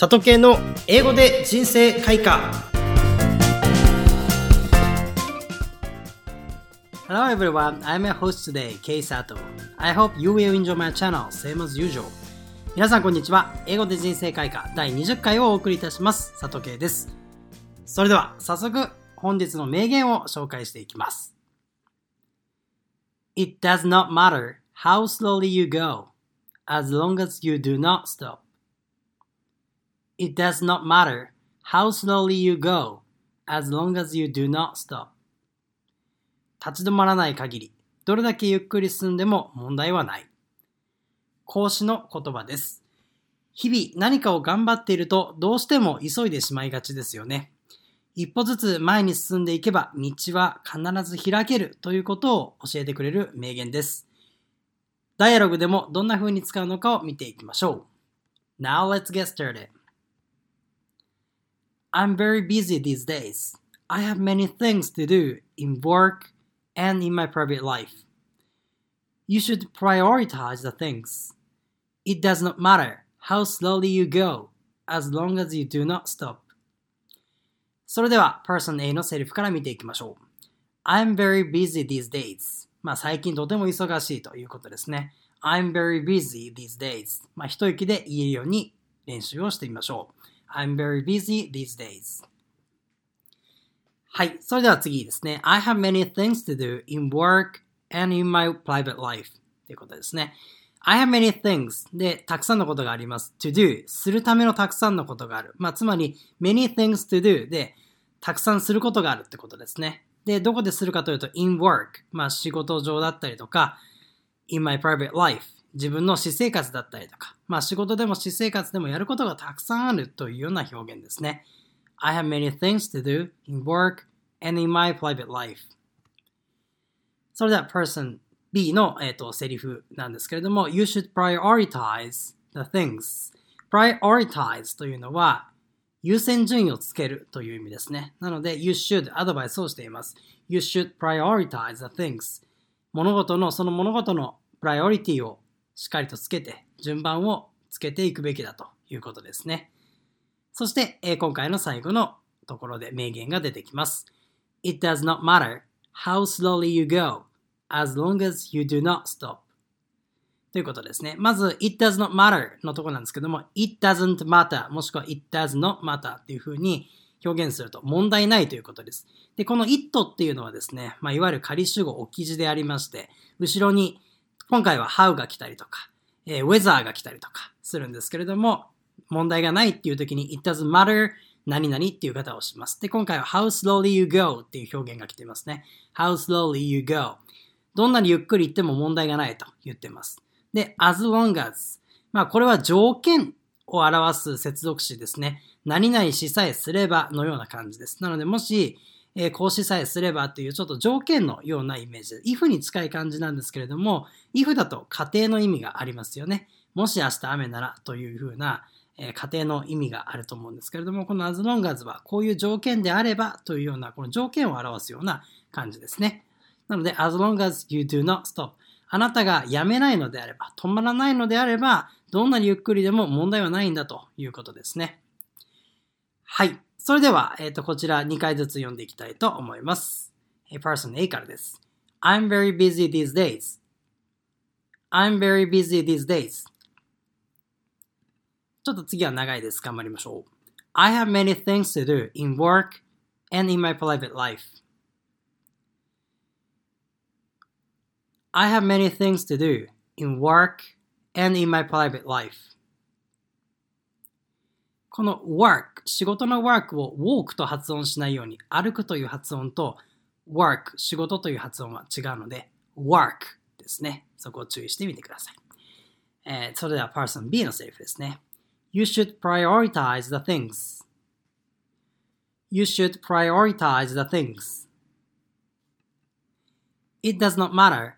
里系の英語で人生開花 Hello everyone, I'm your host today, K Sato. I hope you will enjoy my channel, same as usual. 皆さんこんにちは。英語で人生開花第20回をお送りいたします。佐藤圭です。それでは早速本日の名言を紹介していきます。It does not matter how slowly you go, as long as you do not stop. It does not matter how slowly you go, as long as you do not stop. 立ち止まらない限り、どれだけゆっくり進んでも問題はない。講師の言葉です。日々何かを頑張っているとどうしても急いでしまいがちですよね。一歩ずつ前に進んでいけば道は必ず開けるということを教えてくれる名言です。ダイアログでもどんな風に使うのかを見ていきましょう。Now let's get started. I'm very busy these days. I have many things to do in work and in my private life. You should prioritize the things. It does not matter how slowly you go as long as you do not stop. それでは Person A のセリフから見ていきましょう。I'm very busy these days. まあ最近とても忙しいということですね。I'm very busy these days. まあ一息で言えるように練習をしてみましょう。I'm very busy these days. はい。それでは次ですね。I have many things to do in work and in my private life. ということですね。I have many things でたくさんのことがあります。to do するためのたくさんのことがある。まあ、つまり many things to do でたくさんすることがあるってことですね。で、どこでするかというと in work まあ仕事上だったりとか in my private life 自分の私生活だったりとか、まあ仕事でも私生活でもやることがたくさんあるというような表現ですね。I have many things to do in work and in my private life. それでは person B の、えーと、セリフなんですけれども You should prioritize the things. prioritize というのは優先順位をつけるという意味ですね。なので You should アドバイスをしています。You should prioritize the things. 物事の、その物事のプライオリティをしっかりとつけて、順番をつけていくべきだということですね。そして、え、今回の最後のところで名言が出てきます。It does not matter how slowly you go as long as you do not stop. ということですね。まず、it does not matter のところなんですけども、it doesn't matter もしくは it does not matter っていうふうに表現すると問題ないということです。で、この it っていうのはですね、まあ、いわゆる仮主語置き字でありまして、後ろに今回は how が来たりとか、えー、whether が来たりとかするんですけれども、問題がないっていう時に it doesn't matter 何々っていう方をします。で、今回は how slowly you go っていう表現が来ていますね。how slowly you go どんなにゆっくり行っても問題がないと言ってます。で、as long as まあこれは条件を表す接続詞ですね。何々しさえすればのような感じです。なので、もし、えー、行使さえすればというちょっと条件のようなイメージで、if に近い感じなんですけれども、if だと仮定の意味がありますよね。もし明日雨ならというふうな、えー、仮定の意味があると思うんですけれども、この as long as はこういう条件であればというような、この条件を表すような感じですね。なので、as long as you do not stop あなたがやめないのであれば、止まらないのであれば、どんなにゆっくりでも問題はないんだということですね。はい。それでは、えっ、ー、と、こちら2回ずつ読んでいきたいと思います。person A からです。I'm very busy these days. I'm very busy these days. ちょっと次は長いです。頑張りましょう。I have many things to do in work and in my private life. I have many things to do in work and in my private life. この work、仕事の work を walk と発音しないように、歩くという発音と work、仕事という発音は違うので、work ですね。そこを注意してみてください。えー、それでは person B のセリフですね。You should prioritize the things. You should prioritize the things. It does not matter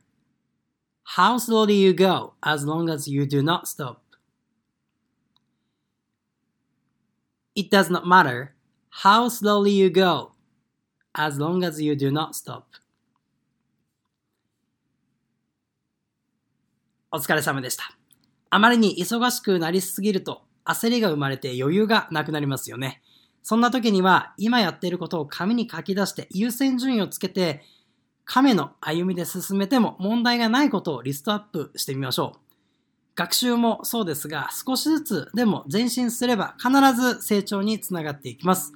how slowly you go as long as you do not stop. It does not matter how slowly you go as long as you do not stop. お疲れ様でした。あまりに忙しくなりすぎると、焦りが生まれて余裕がなくなりますよね。そんな時には今やっていることを紙に書き出して優先順位をつけて亀の歩みで進めても問題がないことをリストアップしてみましょう。学習もそうですが少しずつでも前進すれば必ず成長につながっていきます。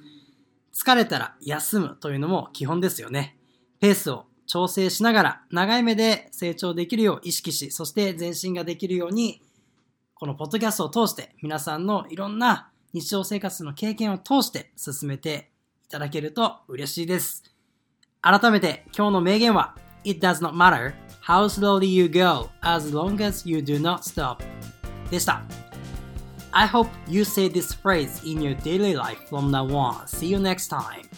疲れたら休むというのも基本ですよね。ペースを調整しながら長い目で成長できるよう意識し、そして前進ができるようにこのポッドキャストを通して皆さんのいろんな日常生活の経験を通して進めていただけると嬉しいです。改めて今日の名言は It does not matter how slowly you go as long as you do not stop でした。I hope you say this phrase in your daily life from now on. See you next time.